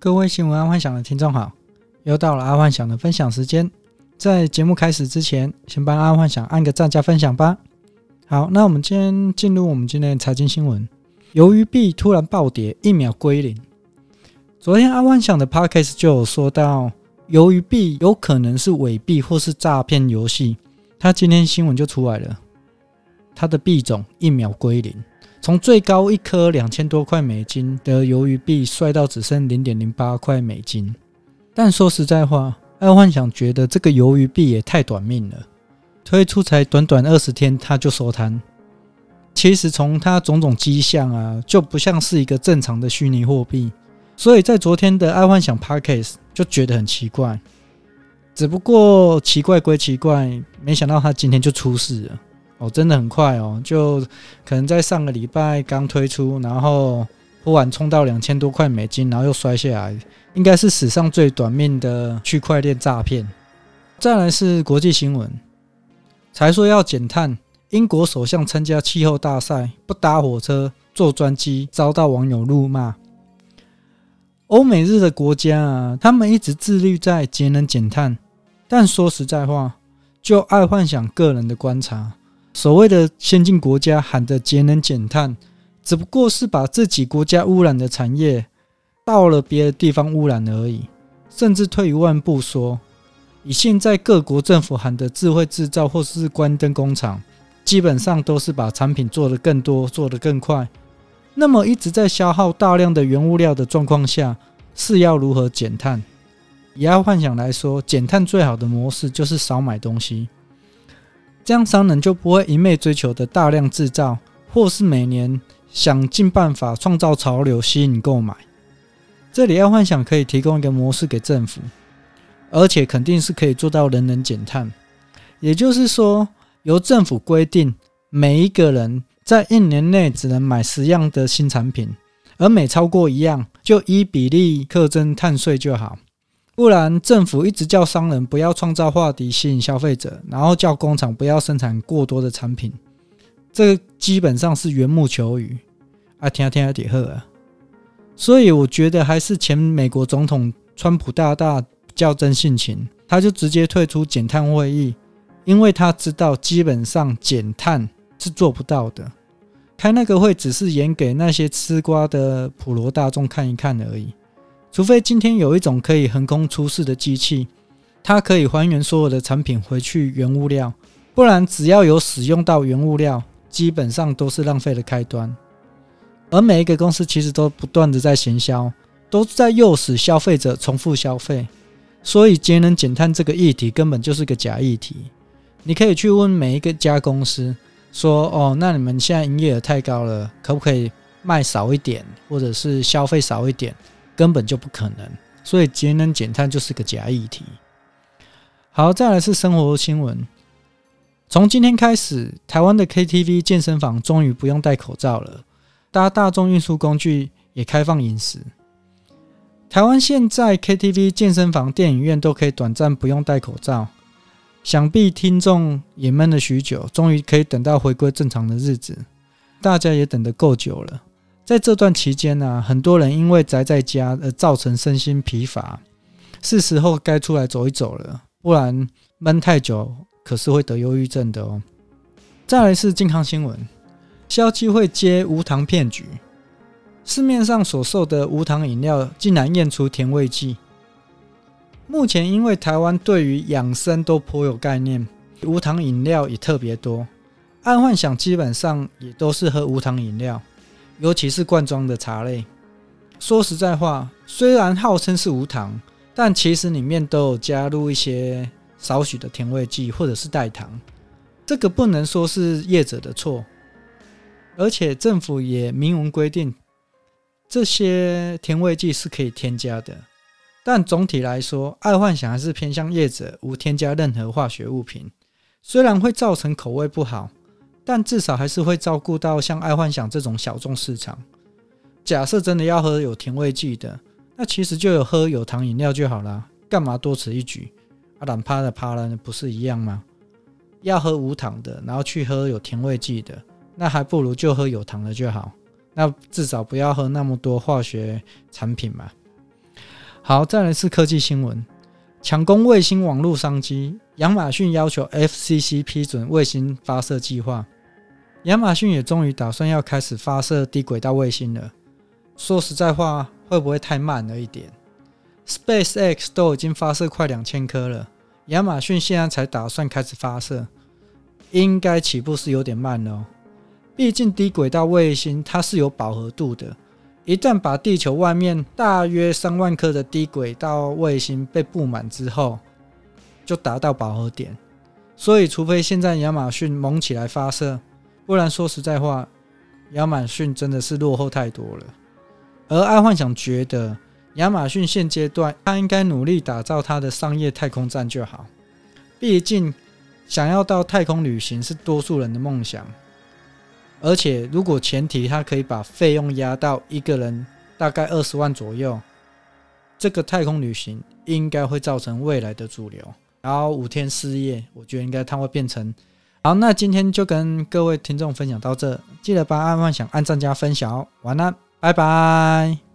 各位新闻阿幻想的听众好，又到了阿幻想的分享时间。在节目开始之前，先帮阿幻想按个赞加分享吧。好，那我们今天进入我们今天的财经新闻。由于币突然暴跌，一秒归零。昨天阿幻想的 podcast 就有说到，由于币有可能是伪币或是诈骗游戏。他今天新闻就出来了，他的币种一秒归零。从最高一颗两千多块美金的鱿鱼币摔到只剩零点零八块美金，但说实在话，爱幻想觉得这个鱿鱼币也太短命了，推出才短短二十天它就收摊。其实从它种种迹象啊，就不像是一个正常的虚拟货币，所以在昨天的爱幻想 Podcast 就觉得很奇怪。只不过奇怪归奇怪，没想到它今天就出事了。哦，真的很快哦，就可能在上个礼拜刚推出，然后忽然冲到两千多块美金，然后又摔下来，应该是史上最短命的区块链诈骗。再来是国际新闻，才说要减碳，英国首相参加气候大赛不搭火车坐专机，遭到网友怒骂。欧美日的国家啊，他们一直致力在节能减碳，但说实在话，就爱幻想个人的观察。所谓的先进国家喊的节能减碳，只不过是把自己国家污染的产业到了别的地方污染而已。甚至退一万步说，以现在各国政府喊的智慧制造或是关灯工厂，基本上都是把产品做得更多、做得更快。那么一直在消耗大量的原物料的状况下，是要如何减碳？以爱幻想来说，减碳最好的模式就是少买东西。这样商人就不会一昧追求的大量制造，或是每年想尽办法创造潮流吸引购买。这里爱幻想可以提供一个模式给政府，而且肯定是可以做到人人减碳。也就是说，由政府规定每一个人在一年内只能买十样的新产品，而每超过一样就依比例课征碳税就好。不然，政府一直叫商人不要创造话题吸引消费者，然后叫工厂不要生产过多的产品，这基本上是缘木求鱼啊，听听底贺啊。所以我觉得还是前美国总统川普大大较真性情，他就直接退出减碳会议，因为他知道基本上减碳是做不到的，开那个会只是演给那些吃瓜的普罗大众看一看而已。除非今天有一种可以横空出世的机器，它可以还原所有的产品回去原物料，不然只要有使用到原物料，基本上都是浪费的开端。而每一个公司其实都不断的在行销，都在诱使消费者重复消费，所以节能减碳这个议题根本就是个假议题。你可以去问每一个家公司说：“哦，那你们现在营业额太高了，可不可以卖少一点，或者是消费少一点？”根本就不可能，所以节能减碳就是个假议题。好，再来是生活新闻。从今天开始，台湾的 KTV、健身房终于不用戴口罩了，搭大众运输工具也开放饮食。台湾现在 KTV、健身房、电影院都可以短暂不用戴口罩，想必听众也闷了许久，终于可以等到回归正常的日子。大家也等得够久了。在这段期间呢、很多人因为宅在家而造成身心疲乏，是时候该出来走一走了，不然闷太久可是会得忧郁症的哦。再来是健康新闻，消基会接无糖骗局，市面上所售的无糖饮料竟然验出甜味剂。目前因为台湾对于养生都颇有概念，无糖饮料也特别多，爱幻想基本上也都是喝无糖饮料。尤其是罐装的茶类，说实在话，虽然号称是无糖，但其实里面都有加入一些少许的甜味剂或者是代糖。这个不能说是业者的错，而且政府也明文规定，这些甜味剂是可以添加的。但总体来说，爱幻想还是偏向业者无添加任何化学物品，虽然会造成口味不好。但至少还是会照顾到像爱幻想这种小众市场。假设真的要喝有甜味剂的，那其实就有喝有糖饮料就好了，干嘛多此一举？啊，懒趴的趴了，不是一样吗？要喝无糖的，然后去喝有甜味剂的，那还不如就喝有糖的就好。那至少不要喝那么多化学产品嘛。好，再来是科技新闻，抢攻卫星网络商机，亚马逊要求 FCC 批准卫星发射计划。亚马逊也终于打算要开始发射低轨道卫星了。说实在话，会不会太慢了一点？SpaceX 都已经发射快两千颗了，亚马逊现在才打算开始发射，应该起步是有点慢哦。毕竟低轨道卫星它是有饱和度的，一旦把地球外面大约三万颗的低轨道卫星被布满之后，就达到饱和点。所以，除非现在亚马逊猛起来发射。不然说实在话，亚马逊真的是落后太多了。而爱幻想觉得，亚马逊现阶段他应该努力打造他的商业太空站就好。毕竟，想要到太空旅行是多数人的梦想。而且，如果前提他可以把费用压到一个人大概二十万左右，这个太空旅行应该会造成未来的主流。然后五天四夜，我觉得应该它会变成。好，那今天就跟各位听众分享到这，记得帮爱幻想按赞加分享哦。晚安，拜拜。